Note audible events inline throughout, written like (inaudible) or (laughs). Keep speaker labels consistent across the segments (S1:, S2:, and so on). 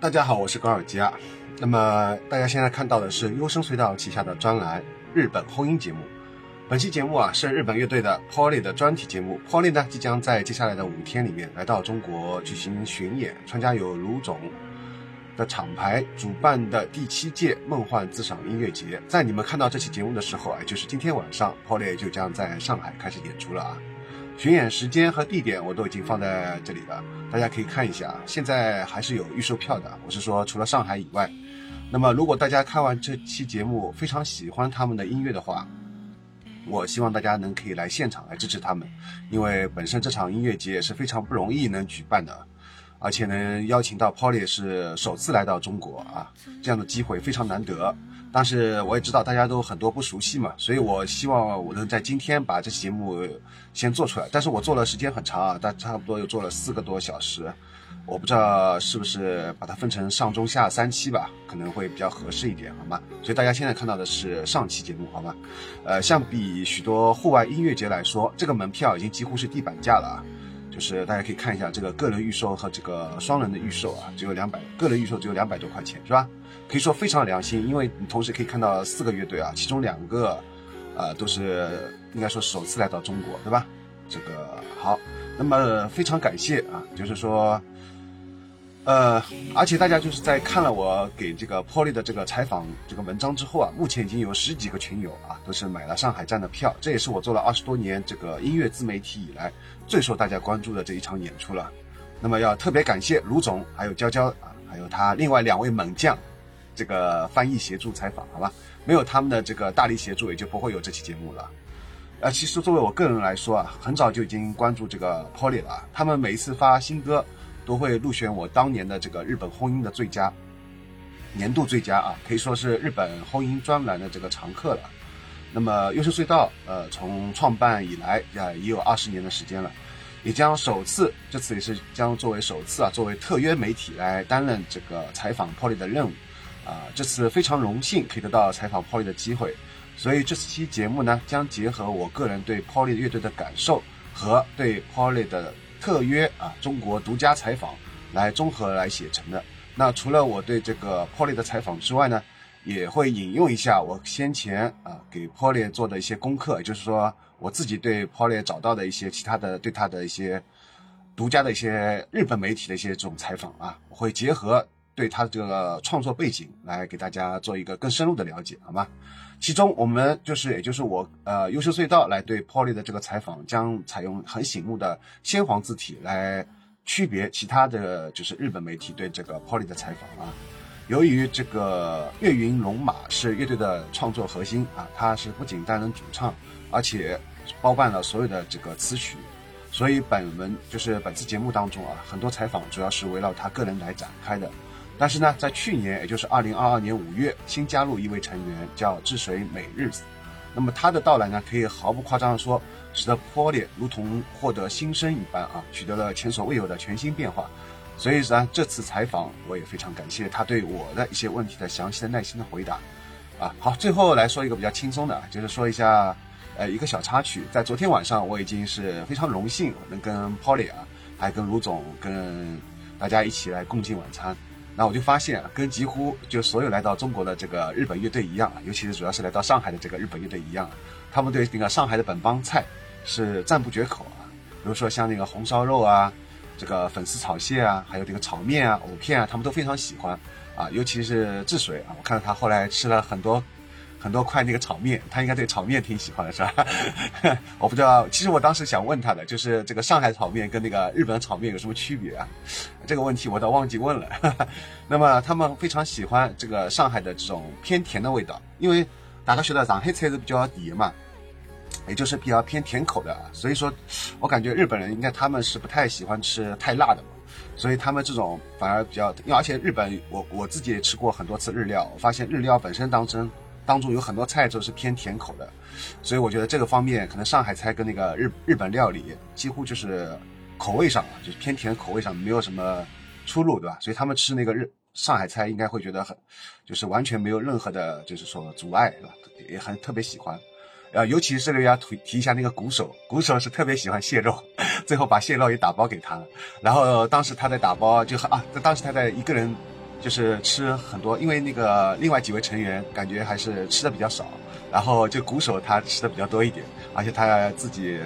S1: 大家好，我是高尔基啊。那么大家现在看到的是优声隧道旗下的专栏日本后音节目。本期节目啊是日本乐队的 Polly 的专题节目。Polly 呢即将在接下来的五天里面来到中国举行巡演，参加由卢总的厂牌主办的第七届梦幻自赏音乐节。在你们看到这期节目的时候，哎，就是今天晚上，Polly 就将在上海开始演出了啊。巡演时间和地点我都已经放在这里了，大家可以看一下。现在还是有预售票的，我是说除了上海以外。那么如果大家看完这期节目非常喜欢他们的音乐的话，我希望大家能可以来现场来支持他们，因为本身这场音乐节也是非常不容易能举办的，而且能邀请到 Polly 是首次来到中国啊，这样的机会非常难得。但是我也知道大家都很多不熟悉嘛，所以我希望我能在今天把这期节目先做出来。但是我做了时间很长啊，但差不多又做了四个多小时，我不知道是不是把它分成上中下三期吧，可能会比较合适一点，好吗？所以大家现在看到的是上期节目，好吗？呃，相比许多户外音乐节来说，这个门票已经几乎是地板价了啊。就是大家可以看一下这个个人预售和这个双人的预售啊，只有两百，个人预售只有两百多块钱，是吧？可以说非常良心，因为你同时可以看到四个乐队啊，其中两个，呃，都是应该说首次来到中国，对吧？这个好，那么非常感谢啊，就是说，呃，而且大家就是在看了我给这个 Polly 的这个采访这个文章之后啊，目前已经有十几个群友啊，都是买了上海站的票，这也是我做了二十多年这个音乐自媒体以来最受大家关注的这一场演出了。那么要特别感谢卢总，还有娇娇啊，还有他另外两位猛将。这个翻译协助采访，好吧，没有他们的这个大力协助，也就不会有这期节目了。呃，其实作为我个人来说啊，很早就已经关注这个 Polly 了。他们每一次发新歌，都会入选我当年的这个日本轰音的最佳年度最佳啊，可以说是日本轰音专栏的这个常客了。那么优秀隧道，呃，从创办以来啊，也有二十年的时间了，也将首次，这次也是将作为首次啊，作为特约媒体来担任这个采访 Polly 的任务。啊，这次非常荣幸可以得到采访 Polly 的机会，所以这期节目呢，将结合我个人对 Polly 乐队的感受和对 Polly 的特约啊中国独家采访来综合来写成的。那除了我对这个 Polly 的采访之外呢，也会引用一下我先前啊给 Polly 做的一些功课，也就是说我自己对 Polly 找到的一些其他的对他的一些独家的一些日本媒体的一些这种采访啊，我会结合。对他这个创作背景来给大家做一个更深入的了解，好吗？其中我们就是，也就是我呃优秀隧道来对 Polly 的这个采访，将采用很醒目的鲜黄字体来区别其他的就是日本媒体对这个 Polly 的采访啊。由于这个岳云龙马是乐队的创作核心啊，他是不仅担任主唱，而且包办了所有的这个词曲，所以本文就是本次节目当中啊，很多采访主要是围绕他个人来展开的。但是呢，在去年，也就是二零二二年五月，新加入一位成员，叫治水美日子。那么他的到来呢，可以毫不夸张地说，使得 Polly 如同获得新生一般啊，取得了前所未有的全新变化。所以呢，这次采访我也非常感谢他对我的一些问题的详细的、耐心的回答。啊，好，最后来说一个比较轻松的，就是说一下，呃，一个小插曲。在昨天晚上，我已经是非常荣幸能跟 Polly 啊，还跟卢总跟大家一起来共进晚餐。那我就发现，跟几乎就所有来到中国的这个日本乐队一样，尤其是主要是来到上海的这个日本乐队一样，他们对那个上海的本帮菜是赞不绝口啊。比如说像那个红烧肉啊，这个粉丝炒蟹啊，还有这个炒面啊、藕片啊，他们都非常喜欢啊。尤其是治水啊，我看到他后来吃了很多。很多块那个炒面，他应该对炒面挺喜欢的，是吧？(laughs) 我不知道，其实我当时想问他的，就是这个上海炒面跟那个日本炒面有什么区别啊？这个问题我倒忘记问了。(laughs) 那么他们非常喜欢这个上海的这种偏甜的味道，因为大家晓得上海菜是比较甜嘛，也就是比较偏甜口的，所以说，我感觉日本人应该他们是不太喜欢吃太辣的嘛，所以他们这种反而比较，因为而且日本我我自己也吃过很多次日料，我发现日料本身当中。当中有很多菜都是偏甜口的，所以我觉得这个方面可能上海菜跟那个日日本料理几乎就是口味上啊，就是偏甜口味上没有什么出入，对吧？所以他们吃那个日上海菜应该会觉得很，就是完全没有任何的，就是说阻碍，对吧？也很特别喜欢。呃，尤其是要提提一下那个鼓手，鼓手是特别喜欢蟹肉，(laughs) 最后把蟹肉也打包给他了。然后当时他在打包，就啊，当时他在一个人就是吃很多，因为那个另外几位成员感觉还是吃的比较少，然后就鼓手他吃的比较多一点，而且他自己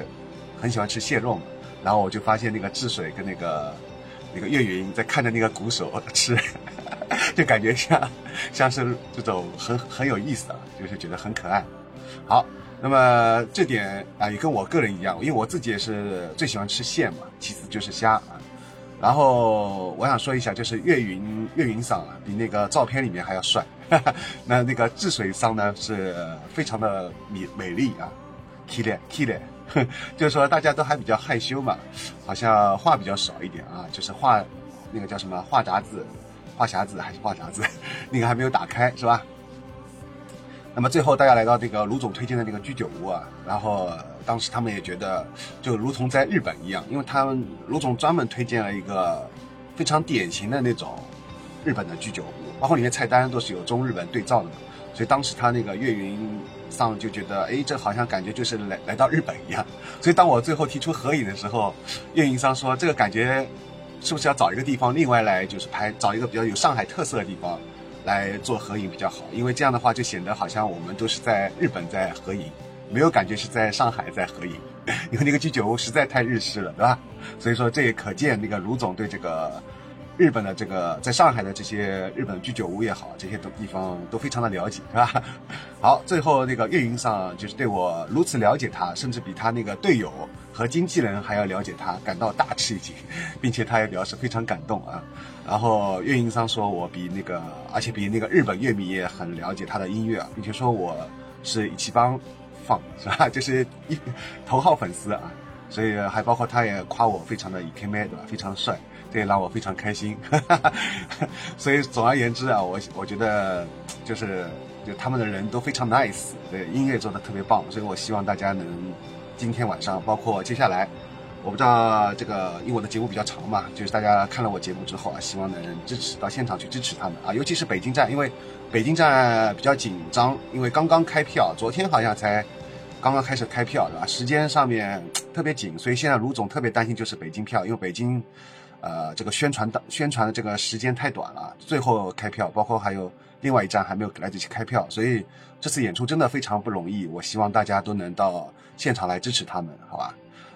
S1: 很喜欢吃蟹肉嘛。然后我就发现那个治水跟那个那个岳云在看着那个鼓手吃，(laughs) 就感觉像像是这种很很有意思啊，就是觉得很可爱。好。那么这点啊，也跟我个人一样，因为我自己也是最喜欢吃蟹嘛，其次就是虾啊。然后我想说一下，就是岳云岳云桑啊，比那个照片里面还要帅。(laughs) 那那个治水桑呢，是非常的美美丽啊，kile kile，(laughs) 就是说大家都还比较害羞嘛，好像话比较少一点啊，就是话那个叫什么话匣子，话匣子还是话匣子，(laughs) 那个还没有打开是吧？那么最后大家来到这个卢总推荐的那个居酒屋啊，然后当时他们也觉得就如同在日本一样，因为他们卢总专门推荐了一个非常典型的那种日本的居酒屋，包括里面菜单都是有中日本对照的嘛，所以当时他那个岳云上就觉得，哎，这好像感觉就是来来到日本一样。所以当我最后提出合影的时候，岳云上说这个感觉是不是要找一个地方另外来就是拍，找一个比较有上海特色的地方。来做合影比较好，因为这样的话就显得好像我们都是在日本在合影，没有感觉是在上海在合影，(laughs) 因为那个居酒屋实在太日式了，对吧？所以说这也可见那个卢总对这个日本的这个在上海的这些日本居酒屋也好，这些都地方都非常的了解，是吧？(laughs) 好，最后那个运营上就是对我如此了解他，甚至比他那个队友和经纪人还要了解他，感到大吃一惊，(laughs) 并且他也表示非常感动啊。然后运营商说，我比那个，而且比那个日本乐迷也很了解他的音乐啊，并且说我是一起帮放 (laughs) 是吧？就是一头号粉丝啊，所以还包括他也夸我非常的 EK m a 对吧？非常帅，这也让我非常开心。(laughs) 所以总而言之啊，我我觉得就是就他们的人都非常 nice，对音乐做的特别棒，所以我希望大家能今天晚上，包括接下来。我不知道这个，因为我的节目比较长嘛，就是大家看了我节目之后啊，希望能支持到现场去支持他们啊，尤其是北京站，因为北京站比较紧张，因为刚刚开票，昨天好像才刚刚开始开票，对吧？时间上面特别紧，所以现在卢总特别担心就是北京票，因为北京，呃，这个宣传的宣传的这个时间太短了，最后开票，包括还有另外一站还没有来得及开票，所以这次演出真的非常不容易，我希望大家都能到现场来支持他们，好吧？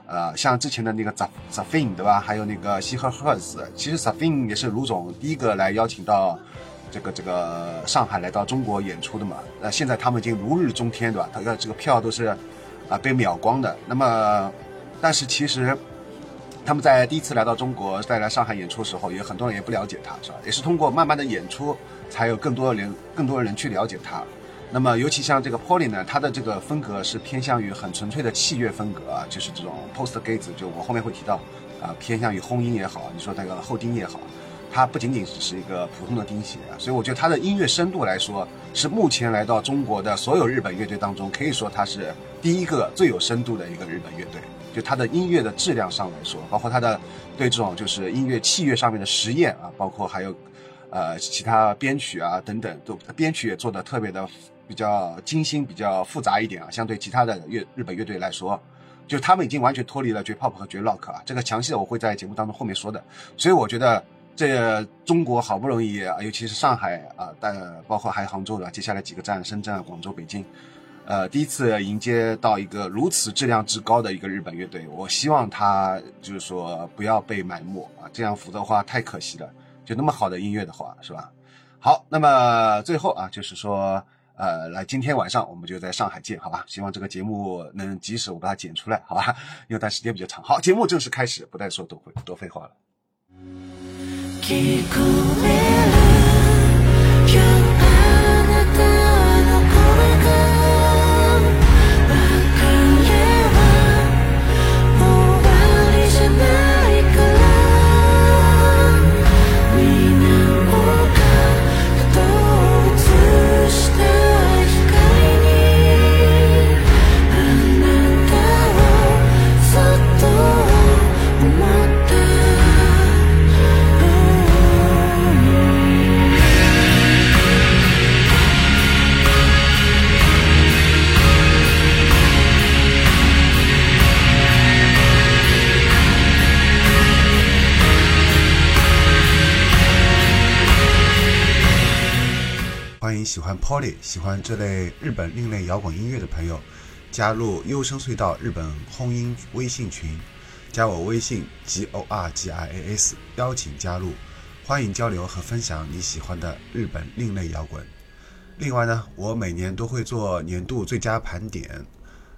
S1: 呃，像之前的那个 s a f i n 对吧？还有那个西河赫斯，其实 Zafin 也是卢总第一个来邀请到这个这个上海来到中国演出的嘛。那现在他们已经如日中天对吧？他的这个票都是啊被秒光的。那么，但是其实他们在第一次来到中国，再来上海演出的时候，也很多人也不了解他，是吧？也是通过慢慢的演出，才有更多的人更多的人去了解他。那么，尤其像这个 Polly 呢，他的这个风格是偏向于很纯粹的器乐风格啊，就是这种 Post Gates，就我后面会提到，啊，偏向于轰音也好，你说那个后钉也好，它不仅仅只是一个普通的钉鞋啊，所以我觉得它的音乐深度来说，是目前来到中国的所有日本乐队当中，可以说它是第一个最有深度的一个日本乐队。就它的音乐的质量上来说，包括它的对这种就是音乐器乐上面的实验啊，包括还有，呃，其他编曲啊等等，都编曲也做的特别的。比较精心、比较复杂一点啊，相对其他的乐日本乐队来说，就他们已经完全脱离了绝 pop 和绝 rock 啊。这个详细的我会在节目当中后面说的。所以我觉得这中国好不容易啊，尤其是上海啊，但包括还有杭州的，接下来几个站，深圳、广州、北京，呃，第一次迎接到一个如此质量之高的一个日本乐队。我希望他就是说不要被埋没啊，这样否则的话太可惜了。就那么好的音乐的话，是吧？好，那么最后啊，就是说。呃，来，今天晚上我们就在上海见，好吧？希望这个节目能及时我把它剪出来，好吧？因为它时间比较长。好，节目正式开始，不再说多会多废话了。聞こえ你喜欢 Polly、喜欢这类日本另类摇滚音乐的朋友加入优声隧道日本轰音微信群，加我微信 g o r g i a s，邀请加入，欢迎交流和分享你喜欢的日本另类摇滚。另外呢，我每年都会做年度最佳盘点。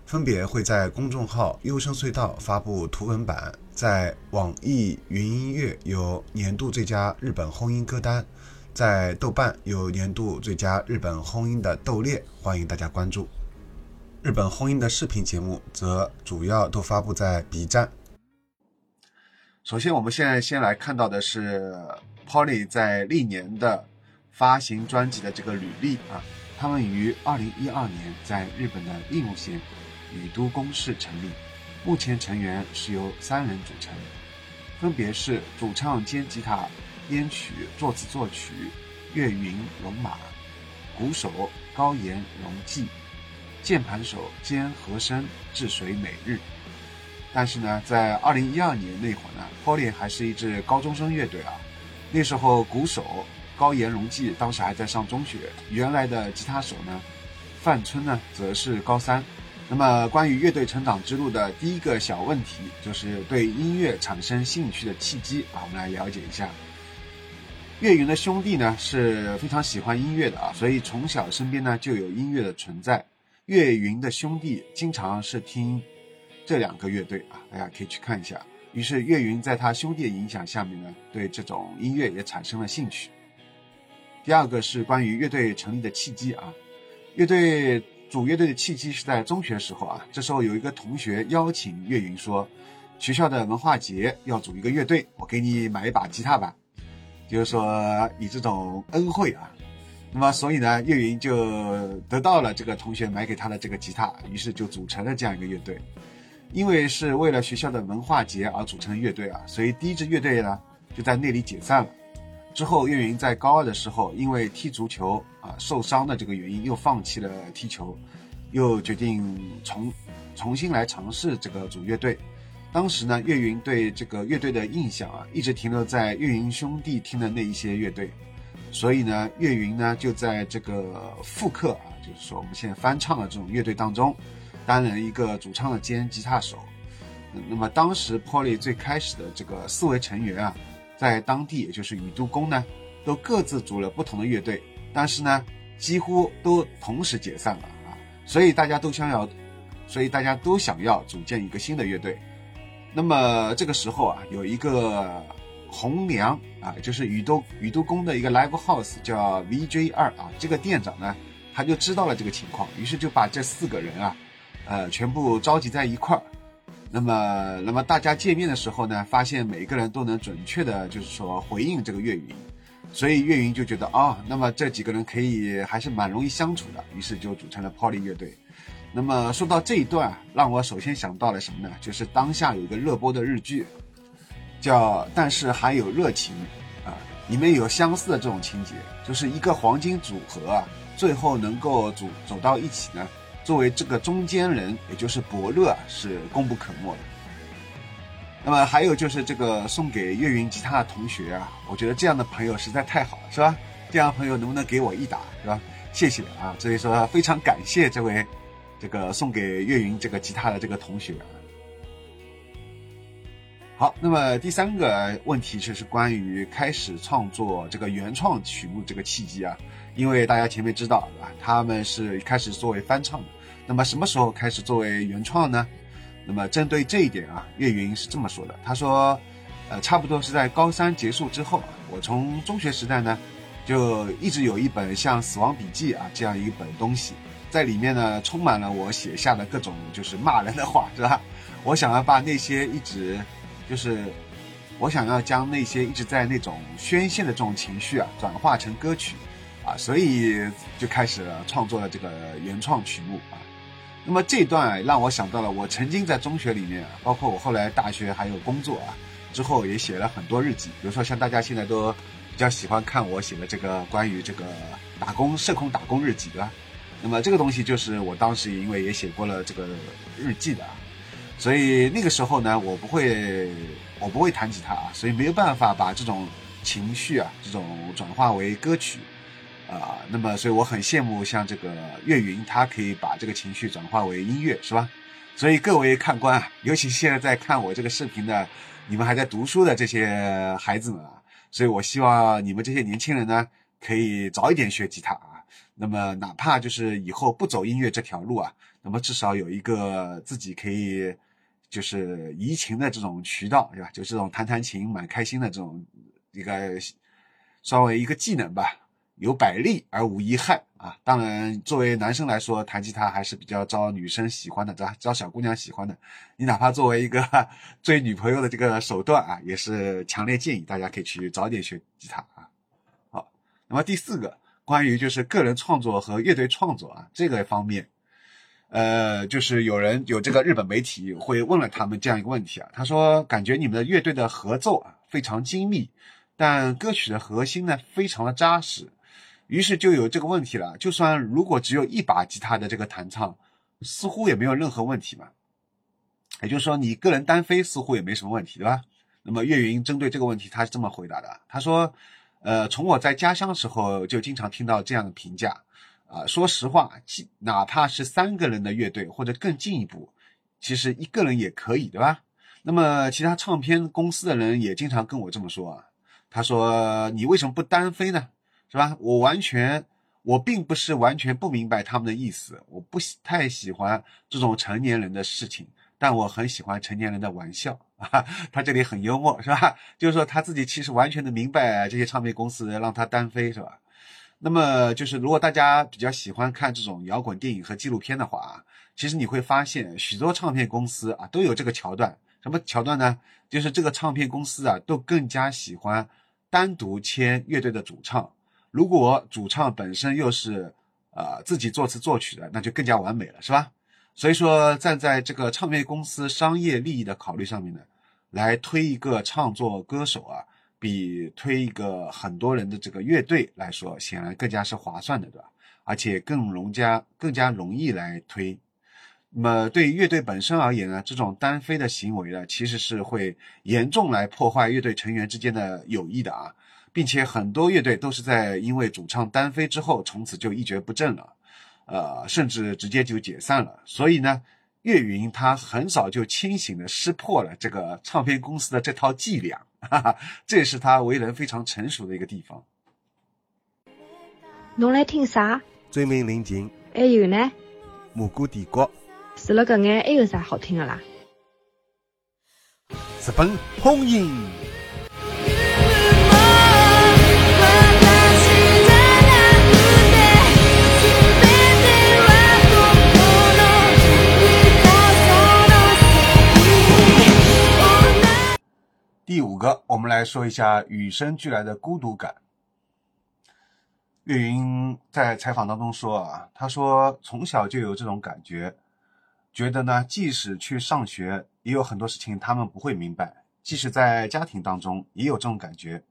S1: 分别会在公众号“优声隧道”发布图文版，在网易云音乐有年度最佳日本轰音歌单，在豆瓣有年度最佳日本轰音的豆列，欢迎大家关注。日本轰音的视频节目则主要都发布在 B 站。首先，我们现在先来看到的是 Polly 在历年的发行专辑的这个履历啊，他们于2012年在日本的应木县。宇都宫市成立，目前成员是由三人组成，分别是主唱兼吉他、编曲、作词作曲岳云龙马，鼓手高岩荣纪，键盘手兼和声治水美日。但是呢，在二零一二年那会儿呢，Polly 还是一支高中生乐队啊。那时候鼓手高岩荣纪当时还在上中学，原来的吉他手呢，范春呢，则是高三。那么，关于乐队成长之路的第一个小问题，就是对音乐产生兴趣的契机啊，我们来了解一下。岳云的兄弟呢是非常喜欢音乐的啊，所以从小身边呢就有音乐的存在。岳云的兄弟经常是听这两个乐队啊，大家可以去看一下。于是岳云在他兄弟的影响下面呢，对这种音乐也产生了兴趣。第二个是关于乐队成立的契机啊，乐队。组乐队的契机是在中学时候啊，这时候有一个同学邀请岳云说，学校的文化节要组一个乐队，我给你买一把吉他吧，就是说以这种恩惠啊。那么所以呢，岳云就得到了这个同学买给他的这个吉他，于是就组成了这样一个乐队。因为是为了学校的文化节而组成的乐队啊，所以第一支乐队呢就在那里解散了。之后，岳云在高二的时候，因为踢足球啊受伤的这个原因，又放弃了踢球，又决定重重新来尝试这个组乐队。当时呢，岳云对这个乐队的印象啊，一直停留在岳云兄弟听的那一些乐队，所以呢，岳云呢就在这个复刻啊，就是说我们现在翻唱的这种乐队当中，担任一个主唱的兼吉他手。那么当时 Polly 最开始的这个四位成员啊。在当地，也就是宇都宫呢，都各自组了不同的乐队，但是呢，几乎都同时解散了啊，所以大家都想要，所以大家都想要组建一个新的乐队。那么这个时候啊，有一个红娘啊，就是宇都宇都宫的一个 live house 叫 VJ 二啊，这个店长呢，他就知道了这个情况，于是就把这四个人啊，呃，全部召集在一块儿。那么，那么大家见面的时候呢，发现每个人都能准确的，就是说回应这个岳云，所以岳云就觉得啊，那么这几个人可以还是蛮容易相处的，于是就组成了 Polly 乐队。那么说到这一段，让我首先想到了什么呢？就是当下有一个热播的日剧，叫《但是还有热情》啊，里面有相似的这种情节，就是一个黄金组合啊，最后能够组走到一起呢。作为这个中间人，也就是伯乐，是功不可没的。那么还有就是这个送给岳云吉他的同学啊，我觉得这样的朋友实在太好了，是吧？这样的朋友能不能给我一打，是吧？谢谢啊！所以说非常感谢这位这个送给岳云这个吉他的这个同学。好，那么第三个问题就是关于开始创作这个原创曲目这个契机啊。因为大家前面知道啊，他们是开始作为翻唱的，那么什么时候开始作为原创呢？那么针对这一点啊，岳云是这么说的，他说，呃，差不多是在高三结束之后，我从中学时代呢，就一直有一本像《死亡笔记》啊这样一本东西，在里面呢充满了我写下的各种就是骂人的话，是吧？(laughs) 我想要把那些一直，就是我想要将那些一直在那种宣泄的这种情绪啊，转化成歌曲。啊，所以就开始了创作了这个原创曲目啊。那么这段让我想到了我曾经在中学里面，包括我后来大学还有工作啊之后也写了很多日记。比如说像大家现在都比较喜欢看我写的这个关于这个打工社恐打工日记，对吧？那么这个东西就是我当时因为也写过了这个日记的啊，所以那个时候呢，我不会我不会弹吉他啊，所以没有办法把这种情绪啊这种转化为歌曲。啊，那么所以我很羡慕像这个岳云，他可以把这个情绪转化为音乐，是吧？所以各位看官啊，尤其现在在看我这个视频的，你们还在读书的这些孩子们啊，所以我希望你们这些年轻人呢，可以早一点学吉他啊。那么哪怕就是以后不走音乐这条路啊，那么至少有一个自己可以就是怡情的这种渠道，对吧？就这种弹弹琴蛮开心的这种一个稍微一个技能吧。有百利而无一害啊！当然，作为男生来说，弹吉他还是比较招女生喜欢的，招招小姑娘喜欢的。你哪怕作为一个 (laughs) 追女朋友的这个手段啊，也是强烈建议大家可以去早点学吉他啊。好，那么第四个，关于就是个人创作和乐队创作啊这个方面，呃，就是有人有这个日本媒体会问了他们这样一个问题啊，他说感觉你们的乐队的合奏啊非常精密，但歌曲的核心呢非常的扎实。于是就有这个问题了，就算如果只有一把吉他的这个弹唱，似乎也没有任何问题嘛。也就是说，你个人单飞似乎也没什么问题，对吧？那么岳云针对这个问题，他是这么回答的：他说，呃，从我在家乡时候就经常听到这样的评价，啊，说实话，哪怕是三个人的乐队或者更进一步，其实一个人也可以，对吧？那么其他唱片公司的人也经常跟我这么说啊，他说你为什么不单飞呢？是吧？我完全，我并不是完全不明白他们的意思。我不太喜欢这种成年人的事情，但我很喜欢成年人的玩笑啊。(laughs) 他这里很幽默，是吧？(laughs) 就是说他自己其实完全的明白这些唱片公司让他单飞，是吧？那么就是如果大家比较喜欢看这种摇滚电影和纪录片的话啊，其实你会发现许多唱片公司啊都有这个桥段。什么桥段呢？就是这个唱片公司啊都更加喜欢单独签乐队的主唱。如果主唱本身又是，呃，自己作词作曲的，那就更加完美了，是吧？所以说，站在这个唱片公司商业利益的考虑上面呢，来推一个唱作歌手啊，比推一个很多人的这个乐队来说，显然更加是划算的，对吧？而且更容加更加容易来推。那么对于乐队本身而言呢，这种单飞的行为呢，其实是会严重来破坏乐队成员之间的友谊的啊。并且很多乐队都是在因为主唱单飞之后，从此就一蹶不振了，呃，甚至直接就解散了。所以呢，岳云他很早就清醒的识破了这个唱片公司的这套伎俩，哈哈，这也是他为人非常成熟的一个地方。
S2: 侬来听啥？
S1: 追名林檎。
S2: 还有呢？
S1: 蘑菇帝国。
S2: 除了搿眼，还有啥好听的啦？
S1: 日本红音。第五个，我们来说一下与生俱来的孤独感。岳云在采访当中说啊，他说从小就有这种感觉，觉得呢，即使去上学，也有很多事情他们不会明白；即使在家庭当中，也有这种感觉。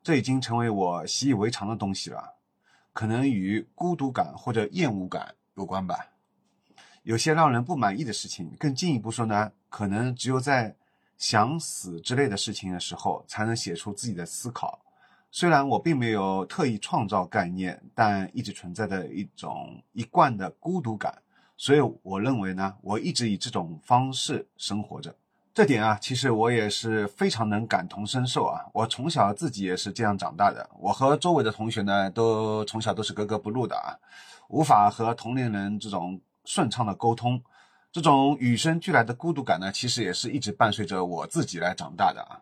S1: 这已经成为我习以为常的东西了，可能与孤独感或者厌恶感有关吧。有些让人不满意的事情，更进一步说呢，可能只有在。想死之类的事情的时候，才能写出自己的思考。虽然我并没有特意创造概念，但一直存在的一种一贯的孤独感。所以我认为呢，我一直以这种方式生活着。这点啊，其实我也是非常能感同身受啊。我从小自己也是这样长大的。我和周围的同学呢，都从小都是格格不入的啊，无法和同龄人这种顺畅的沟通。这种与生俱来的孤独感呢，其实也是一直伴随着我自己来长大的啊，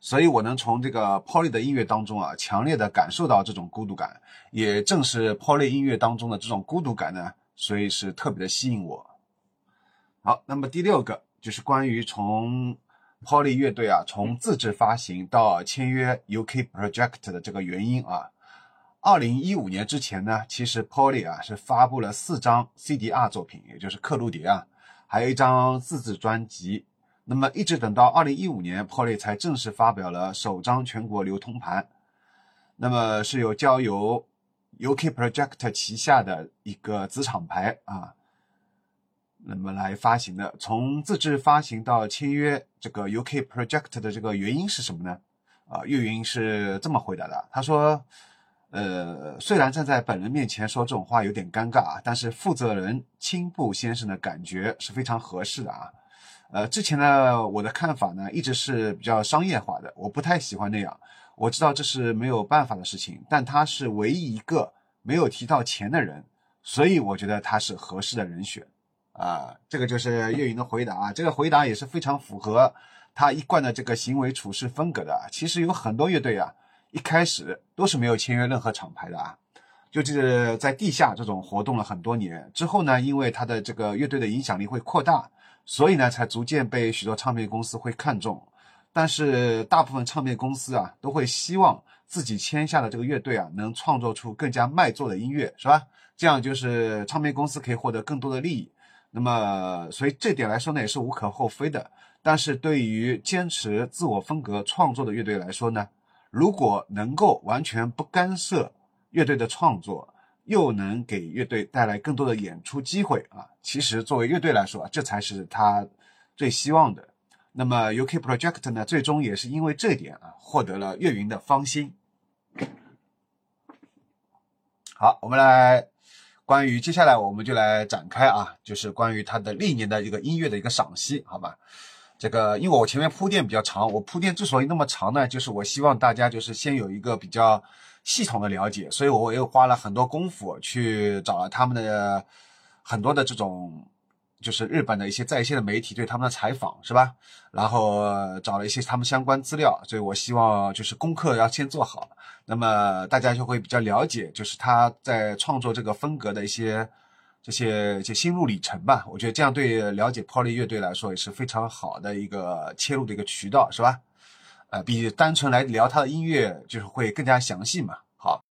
S1: 所以我能从这个 Polly 的音乐当中啊，强烈的感受到这种孤独感，也正是 Polly 音乐当中的这种孤独感呢，所以是特别的吸引我。好，那么第六个就是关于从 Polly 乐队啊，从自制发行到签约 UK Project 的这个原因啊。二零一五年之前呢，其实 Polly 啊是发布了四张 CDR 作品，也就是刻录碟啊。还有一张自制专辑，那么一直等到二零一五年，Polly 才正式发表了首张全国流通盘，那么是由交由 UK Project 旗下的一个子厂牌啊，那么来发行的。从自制发行到签约这个 UK Project 的这个原因是什么呢？啊，岳云是这么回答的，他说：“呃，虽然站在本人面前说这种话有点尴尬啊，但是负责人青布先生的感觉是非常合适的啊。呃，之前呢，我的看法呢一直是比较商业化的，我不太喜欢那样。我知道这是没有办法的事情，但他是唯一一个没有提到钱的人，所以我觉得他是合适的人选啊。这个就是岳云的回答啊，这个回答也是非常符合他一贯的这个行为处事风格的。其实有很多乐队啊。一开始都是没有签约任何厂牌的啊，就是在地下这种活动了很多年之后呢，因为他的这个乐队的影响力会扩大，所以呢才逐渐被许多唱片公司会看中。但是大部分唱片公司啊都会希望自己签下的这个乐队啊能创作出更加卖座的音乐，是吧？这样就是唱片公司可以获得更多的利益。那么所以这点来说呢也是无可厚非的。但是对于坚持自我风格创作的乐队来说呢？如果能够完全不干涉乐队的创作，又能给乐队带来更多的演出机会啊，其实作为乐队来说啊，这才是他最希望的。那么 UK Project 呢，最终也是因为这点啊，获得了岳云的芳心。好，我们来关于接下来我们就来展开啊，就是关于他的历年的一个音乐的一个赏析，好吧？这个，因为我前面铺垫比较长，我铺垫之所以那么长呢，就是我希望大家就是先有一个比较系统的了解，所以我又花了很多功夫去找了他们的很多的这种，就是日本的一些在线的媒体对他们的采访，是吧？然后找了一些他们相关资料，所以我希望就是功课要先做好，那么大家就会比较了解，就是他在创作这个风格的一些。这些一些心路历程吧，我觉得这样对了解 Poly 乐队来说也是非常好的一个切入的一个渠道，是吧？呃，比单纯来聊他的音乐就是会更加详细嘛。好。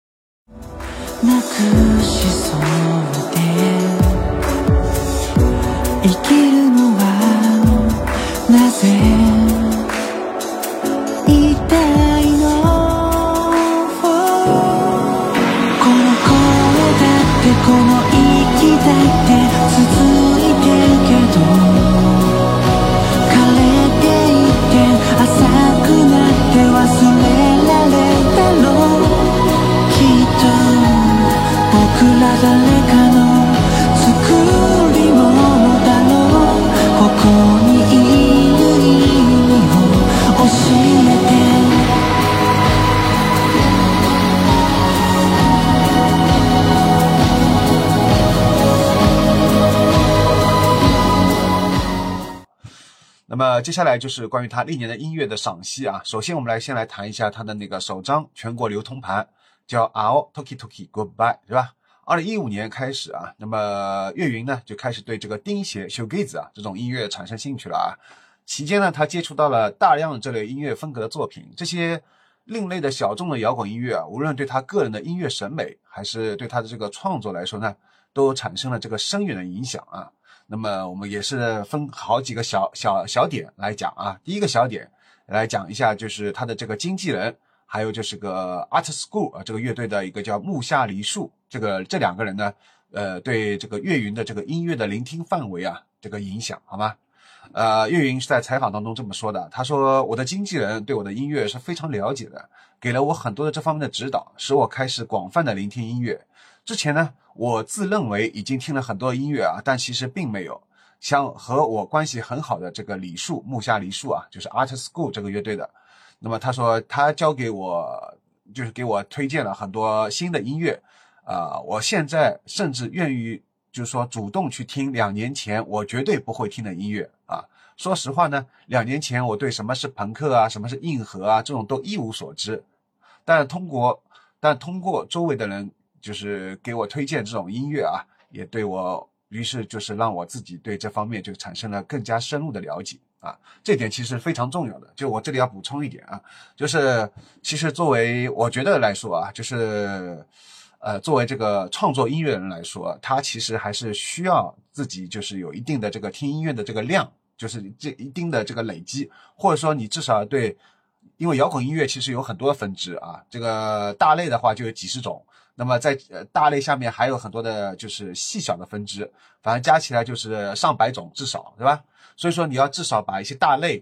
S1: 接下来就是关于他历年的音乐的赏析啊。首先，我们来先来谈一下他的那个首张全国流通盘，叫《Ao Toki Toki Goodbye》，对吧？二零一五年开始啊，那么岳云呢就开始对这个钉鞋、修盖子啊这种音乐产生兴趣了啊。期间呢，他接触到了大量这类音乐风格的作品，这些另类的小众的摇滚音乐啊，无论对他个人的音乐审美，还是对他的这个创作来说呢，都产生了这个深远的影响啊。那么我们也是分好几个小小小点来讲啊。第一个小点来讲一下，就是他的这个经纪人，还有就是个 Art School 啊，这个乐队的一个叫木下梨树，这个这两个人呢，呃，对这个岳云的这个音乐的聆听范围啊，这个影响好吗？呃，岳云是在采访当中这么说的，他说我的经纪人对我的音乐是非常了解的，给了我很多的这方面的指导，使我开始广泛的聆听音乐。之前呢。我自认为已经听了很多音乐啊，但其实并没有。像和我关系很好的这个李树木下李树啊，就是 Art School 这个乐队的。那么他说他教给我，就是给我推荐了很多新的音乐啊。我现在甚至愿意，就是说主动去听两年前我绝对不会听的音乐啊。说实话呢，两年前我对什么是朋克啊，什么是硬核啊，这种都一无所知。但通过，但通过周围的人。就是给我推荐这种音乐啊，也对我，于是就是让我自己对这方面就产生了更加深入的了解啊，这点其实非常重要的。就我这里要补充一点啊，就是其实作为我觉得来说啊，就是呃，作为这个创作音乐人来说，他其实还是需要自己就是有一定的这个听音乐的这个量，就是这一定的这个累积，或者说你至少对，因为摇滚音乐其实有很多分支啊，这个大类的话就有几十种。那么在呃大类下面还有很多的，就是细小的分支，反正加起来就是上百种至少，对吧？所以说你要至少把一些大类，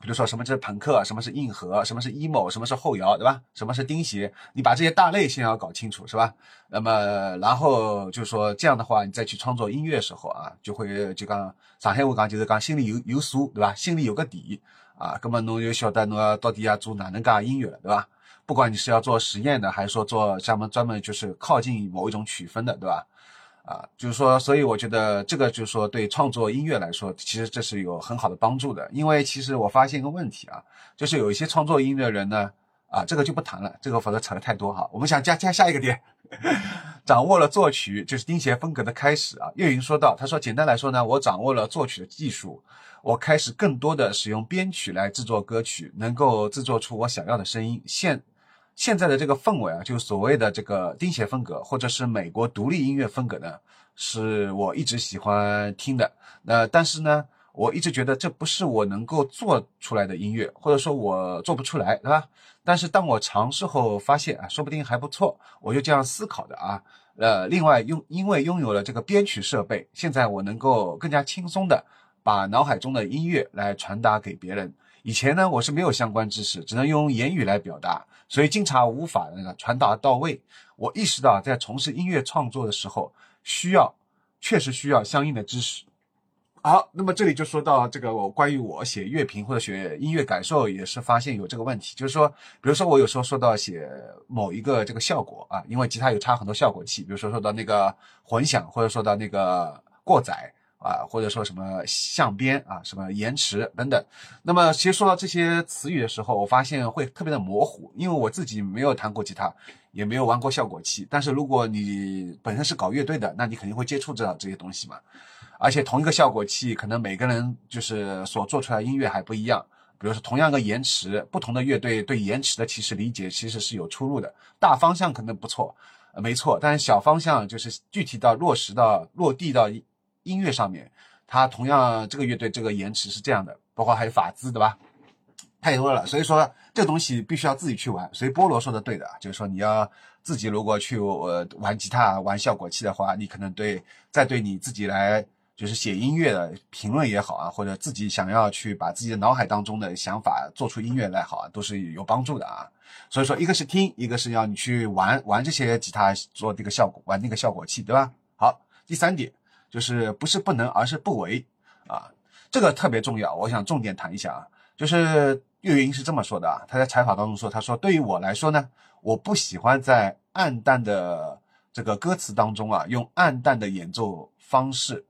S1: 比如说什么是朋克，什么是硬核，什么是 emo，什么是后摇，对吧？什么是钉鞋？你把这些大类先要搞清楚，是吧？那么然后就说这样的话，你再去创作音乐的时候啊，就会就讲上海话讲就是讲心里有有数，对吧？心里有个底啊，那么侬就晓得侬要到底要做哪能噶音乐了，对吧？不管你是要做实验的，还是说做专门专门就是靠近某一种曲风的，对吧？啊，就是说，所以我觉得这个就是说，对创作音乐来说，其实这是有很好的帮助的。因为其实我发现一个问题啊，就是有一些创作音乐人呢，啊，这个就不谈了，这个否则扯得太多哈。我们想加加下一个点，(laughs) 掌握了作曲就是钉鞋风格的开始啊。岳云说到，他说简单来说呢，我掌握了作曲的技术，我开始更多的使用编曲来制作歌曲，能够制作出我想要的声音。现现在的这个氛围啊，就是所谓的这个钉鞋风格，或者是美国独立音乐风格呢，是我一直喜欢听的。那但是呢，我一直觉得这不是我能够做出来的音乐，或者说我做不出来，对吧？但是当我尝试后发现啊，说不定还不错，我就这样思考的啊。呃，另外拥因为拥有了这个编曲设备，现在我能够更加轻松的把脑海中的音乐来传达给别人。以前呢，我是没有相关知识，只能用言语来表达，所以经常无法那个传达到位。我意识到，在从事音乐创作的时候，需要确实需要相应的知识。好，那么这里就说到这个，我关于我写乐评或者写音乐感受，也是发现有这个问题，就是说，比如说我有时候说到写某一个这个效果啊，因为吉他有插很多效果器，比如说说到那个混响，或者说到那个过载。啊，或者说什么相边啊，什么延迟等等。那么其实说到这些词语的时候，我发现会特别的模糊，因为我自己没有弹过吉他，也没有玩过效果器。但是如果你本身是搞乐队的，那你肯定会接触到这些东西嘛。而且同一个效果器，可能每个人就是所做出来音乐还不一样。比如说同样的延迟，不同的乐队对延迟的其实理解其实是有出入的。大方向可能不错，没错，但是小方向就是具体到落实到落地到。音乐上面，它同样这个乐队这个延迟是这样的，包括还有法兹，对吧？太多了，所以说这个东西必须要自己去玩。所以菠萝说的对的，就是说你要自己如果去呃玩吉他、玩效果器的话，你可能对再对你自己来就是写音乐的评论也好啊，或者自己想要去把自己的脑海当中的想法做出音乐来好啊，都是有帮助的啊。所以说，一个是听，一个是要你去玩玩这些吉他做这个效果，玩那个效果器，对吧？好，第三点。就是不是不能，而是不为啊，这个特别重要。我想重点谈一下啊，就是岳云是这么说的啊，他在采访当中说，他说对于我来说呢，我不喜欢在暗淡的这个歌词当中啊，用暗淡的演奏方式，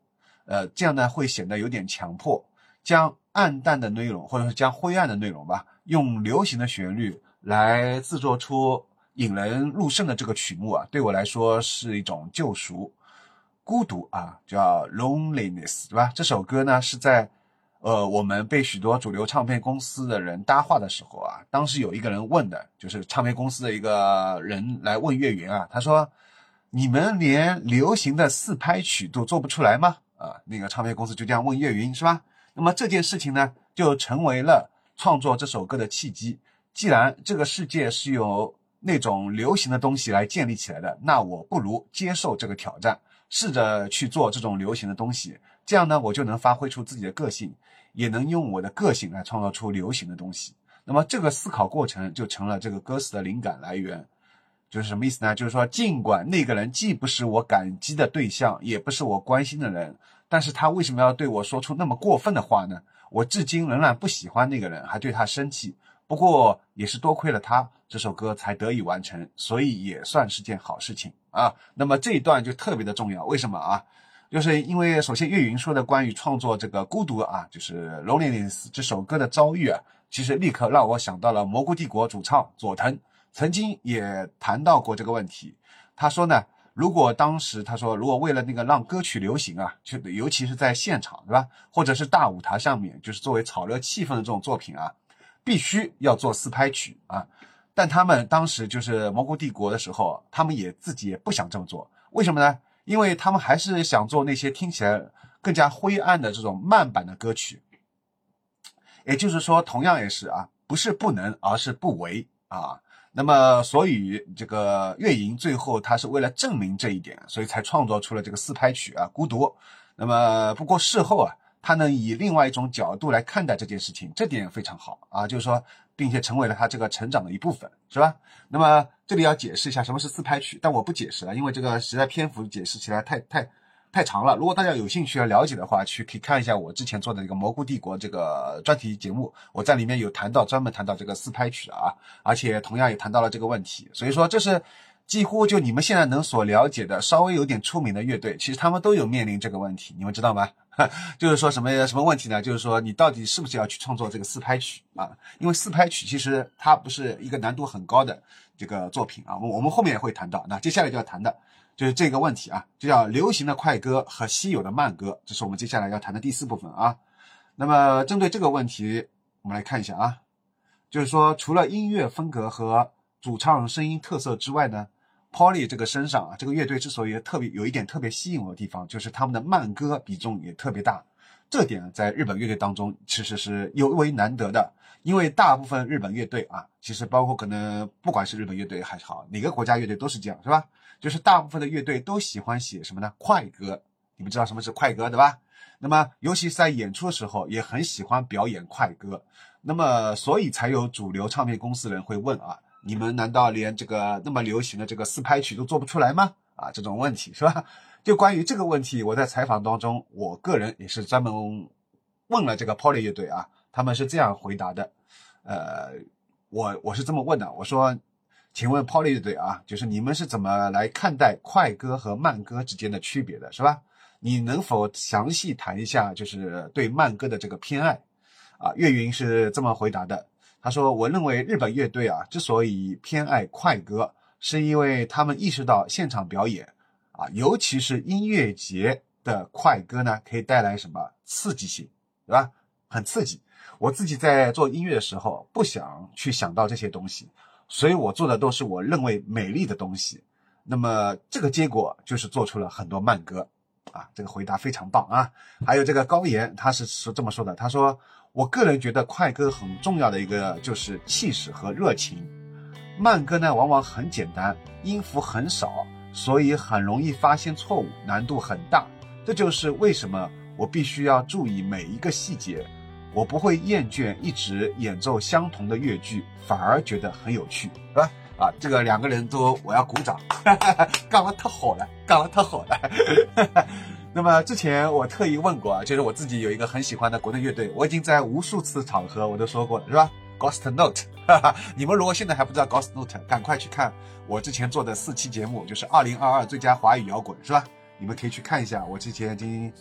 S1: 呃，这样呢会显得有点强迫，将暗淡的内容或者是将灰暗的内容吧，用流行的旋律来制作出引人入胜的这个曲目啊，对我来说是一种救赎。孤独啊，叫 loneliness，对吧？这首歌呢是在，呃，我们被许多主流唱片公司的人搭话的时候啊，当时有一个人问的，就是唱片公司的一个人来问岳云啊，他说：“你们连流行的四拍曲都做不出来吗？”啊，那个唱片公司就这样问岳云，是吧？那么这件事情呢，就成为了创作这首歌的契机。既然这个世界是由那种流行的东西来建立起来的，那我不如接受这个挑战。试着去做这种流行的东西，这样呢，我就能发挥出自己的个性，也能用我的个性来创造出流行的东西。那么这个思考过程就成了这个歌词的灵感来源。就是什么意思呢？就是说，尽管那个人既不是我感激的对象，也不是我关心的人，但是他为什么要对我说出那么过分的话呢？我至今仍然不喜欢那个人，还对他生气。不过也是多亏了他，这首歌才得以完成，所以也算是件好事情啊。那么这一段就特别的重要，为什么啊？就是因为首先岳云说的关于创作这个孤独啊，就是《Loneliness》这首歌的遭遇啊，其实立刻让我想到了蘑菇帝国主唱佐藤曾经也谈到过这个问题。他说呢，如果当时他说如果为了那个让歌曲流行啊，就尤其是在现场对吧，或者是大舞台上面，就是作为炒热气氛的这种作品啊。必须要做四拍曲啊！但他们当时就是蘑菇帝国的时候，他们也自己也不想这么做。为什么呢？因为他们还是想做那些听起来更加灰暗的这种慢版的歌曲。也就是说，同样也是啊，不是不能，而是不为啊。那么，所以这个月莹最后他是为了证明这一点，所以才创作出了这个四拍曲啊，《孤独》。那么，不过事后啊。他能以另外一种角度来看待这件事情，这点非常好啊，就是说，并且成为了他这个成长的一部分，是吧？那么这里要解释一下什么是四拍曲，但我不解释了，因为这个实在篇幅解释起来太太太长了。如果大家有兴趣要了解的话，去可以看一下我之前做的一个蘑菇帝国这个专题节目，我在里面有谈到专门谈到这个四拍曲啊，而且同样也谈到了这个问题，所以说这是。几乎就你们现在能所了解的稍微有点出名的乐队，其实他们都有面临这个问题，你们知道吗？(laughs) 就是说什么什么问题呢？就是说你到底是不是要去创作这个四拍曲啊？因为四拍曲其实它不是一个难度很高的这个作品啊。我我们后面也会谈到，那接下来就要谈的就是这个问题啊，就叫流行的快歌和稀有的慢歌，这是我们接下来要谈的第四部分啊。那么针对这个问题，我们来看一下啊，就是说除了音乐风格和主唱声音特色之外呢？Polly 这个身上啊，这个乐队之所以特别有一点特别吸引我的地方，就是他们的慢歌比重也特别大。这点在日本乐队当中其实是尤为难得的，因为大部分日本乐队啊，其实包括可能不管是日本乐队还是好哪个国家乐队都是这样，是吧？就是大部分的乐队都喜欢写什么呢？快歌。你们知道什么是快歌对吧？那么尤其是在演出的时候，也很喜欢表演快歌。那么所以才有主流唱片公司人会问啊。你们难道连这个那么流行的这个四拍曲都做不出来吗？啊，这种问题是吧？(laughs) 就关于这个问题，我在采访当中，我个人也是专门问了这个 Poly 乐队啊，他们是这样回答的。呃，我我是这么问的，我说，请问 Poly 乐队啊，就是你们是怎么来看待快歌和慢歌之间的区别的，是吧？你能否详细谈一下，就是对慢歌的这个偏爱？啊，岳云是这么回答的。他说：“我认为日本乐队啊，之所以偏爱快歌，是因为他们意识到现场表演啊，尤其是音乐节的快歌呢，可以带来什么刺激性，对吧？很刺激。我自己在做音乐的时候，不想去想到这些东西，所以我做的都是我认为美丽的东西。那么这个结果就是做出了很多慢歌啊。这个回答非常棒啊。还有这个高岩，他是是这么说的，他说。”我个人觉得快歌很重要的一个就是气势和热情，慢歌呢往往很简单，音符很少，所以很容易发现错误，难度很大。这就是为什么我必须要注意每一个细节，我不会厌倦一直演奏相同的乐句，反而觉得很有趣，是吧？啊，这个两个人都我要鼓掌，哈 (laughs) 哈干了太好了，干了太好了。哈哈那么之前我特意问过啊，就是我自己有一个很喜欢的国内乐队，我已经在无数次场合我都说过了，是吧？Ghost Note，哈哈，你们如果现在还不知道 Ghost Note，赶快去看我之前做的四期节目，就是二零二二最佳华语摇滚，是吧？你们可以去看一下，我之前已经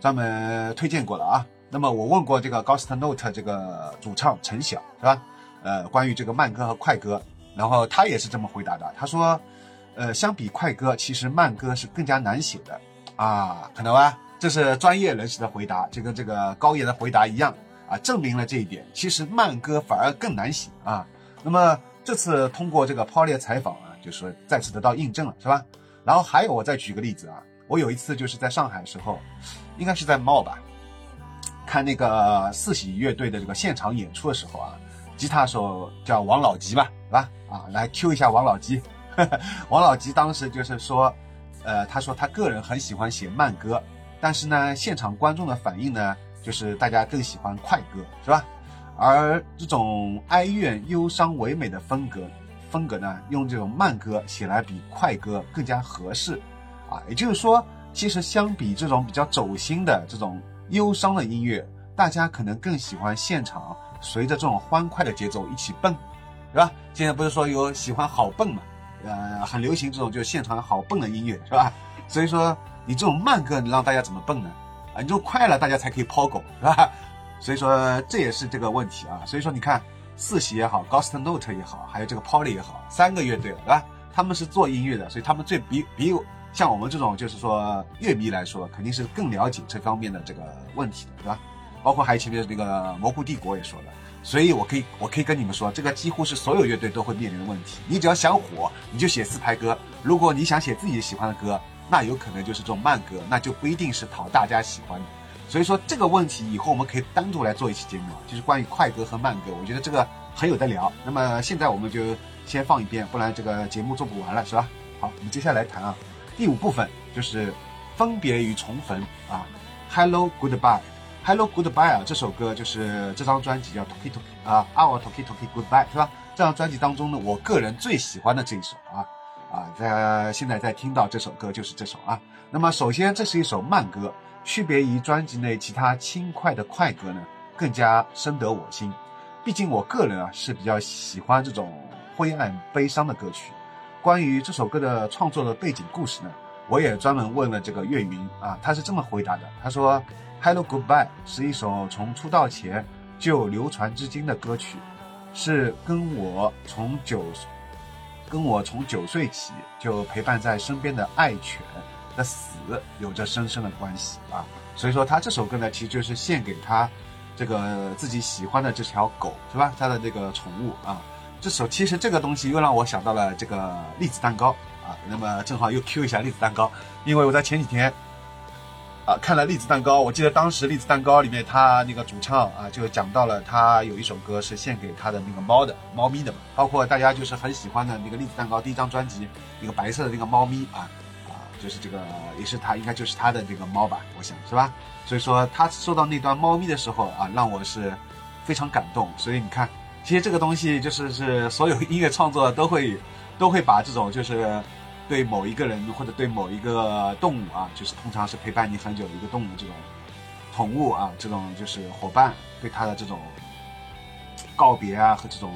S1: 专门推荐过了啊。那么我问过这个 Ghost Note 这个主唱陈晓，是吧？呃，关于这个慢歌和快歌，然后他也是这么回答的，他说，呃，相比快歌，其实慢歌是更加难写的。啊，可能吧，这是专业人士的回答，就跟这个高岩的回答一样啊，证明了这一点。其实慢歌反而更难写啊。那么这次通过这个 Polly 采访啊，就是再次得到印证了，是吧？然后还有，我再举个例子啊，我有一次就是在上海时候，应该是在 Mall 吧，看那个四喜乐队的这个现场演出的时候啊，吉他手叫王老吉吧，是吧？啊，来 Q 一下王老吉，(laughs) 王老吉当时就是说。呃，他说他个人很喜欢写慢歌，但是呢，现场观众的反应呢，就是大家更喜欢快歌，是吧？而这种哀怨、忧伤、唯美的风格，风格呢，用这种慢歌写来比快歌更加合适，啊，也就是说，其实相比这种比较走心的这种忧伤的音乐，大家可能更喜欢现场随着这种欢快的节奏一起蹦，是吧？现在不是说有喜欢好蹦嘛？呃，很流行这种就现场好蹦的音乐，是吧？所以说你这种慢歌，你让大家怎么蹦呢？啊，你这种快了，大家才可以抛狗，是吧？所以说这也是这个问题啊。所以说你看四喜也好，Ghost Note 也好，还有这个 Poly 也好，三个乐队，对吧？他们是做音乐的，所以他们最比比像我们这种就是说乐迷来说，肯定是更了解这方面的这个问题的，对吧？包括还有前面那个蘑菇帝国也说了。所以，我可以，我可以跟你们说，这个几乎是所有乐队都会面临的问题。你只要想火，你就写四拍歌；如果你想写自己喜欢的歌，那有可能就是这种慢歌，那就不一定是讨大家喜欢的。所以说这个问题以后我们可以单独来做一期节目啊，就是关于快歌和慢歌。我觉得这个很有的聊。那么现在我们就先放一遍，不然这个节目做不完了，是吧？好，我们接下来谈啊，第五部分就是分别与重逢啊，Hello Goodbye。Hello Goodbye 啊，这首歌就是这张专辑叫 Toki Toki 啊，Our Toki Toki Goodbye 是吧？这张专辑当中呢，我个人最喜欢的这一首啊啊，在现在在听到这首歌就是这首啊。那么首先这是一首慢歌，区别于专辑内其他轻快的快歌呢，更加深得我心。毕竟我个人啊是比较喜欢这种灰暗悲伤的歌曲。关于这首歌的创作的背景故事呢，我也专门问了这个岳云啊，他是这么回答的，他说。Hello Goodbye 是一首从出道前就流传至今的歌曲，是跟我从九，跟我从九岁起就陪伴在身边的爱犬的死有着深深的关系啊。所以说他这首歌呢，其实就是献给他这个自己喜欢的这条狗，是吧？他的这个宠物啊。这首其实这个东西又让我想到了这个栗子蛋糕啊。那么正好又 Q 一下栗子蛋糕，因为我在前几天。啊，看了栗子蛋糕，我记得当时栗子蛋糕里面，他那个主唱啊，就讲到了他有一首歌是献给他的那个猫的猫咪的嘛，包括大家就是很喜欢的那个栗子蛋糕第一张专辑，那个白色的那个猫咪啊啊，就是这个也是他应该就是他的这个猫吧，我想是吧？所以说他收到那段猫咪的时候啊，让我是非常感动。所以你看，其实这个东西就是是所有音乐创作都会都会把这种就是。对某一个人或者对某一个动物啊，就是通常是陪伴你很久的一个动物，这种宠物啊，这种就是伙伴，对它的这种告别啊和这种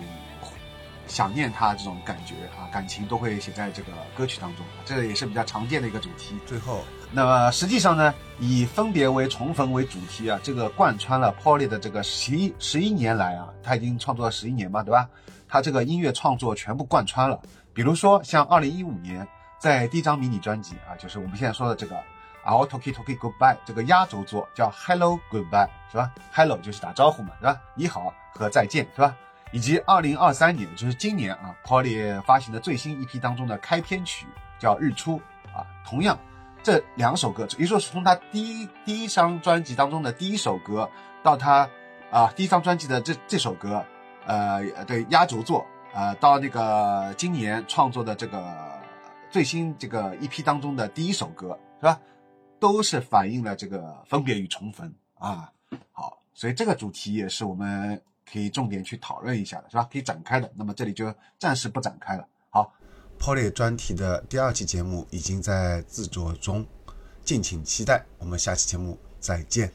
S1: 想念它这种感觉啊，感情都会写在这个歌曲当中，这个也是比较常见的一个主题。最后，那么实际上呢，以分别为重逢为主题啊，这个贯穿了 Polly 的这个十一十一年来啊，他已经创作了十一年嘛，对吧？他这个音乐创作全部贯穿了，比如说像二零一五年。在第一张迷你专辑啊，就是我们现在说的这个《Our Toki Toki Goodbye》这个压轴作，叫《Hello Goodbye》，是吧？Hello 就是打招呼嘛，是吧？你好和再见，是吧？以及二零二三年，就是今年啊，Polly 发行的最新一批当中的开篇曲叫《日出》啊，同样这两首歌，也就是从他第一第一张专辑当中的第一首歌到他啊第一张专辑的这这首歌，呃，对压轴作，呃，到那个今年创作的这个。最新这个一批当中的第一首歌是吧，都是反映了这个分别与重逢啊。好，所以这个主题也是我们可以重点去讨论一下的，是吧？可以展开的。那么这里就暂时不展开了。好，poly 专题的第二期节目已经在制作中，敬请期待。我们下期节目再见。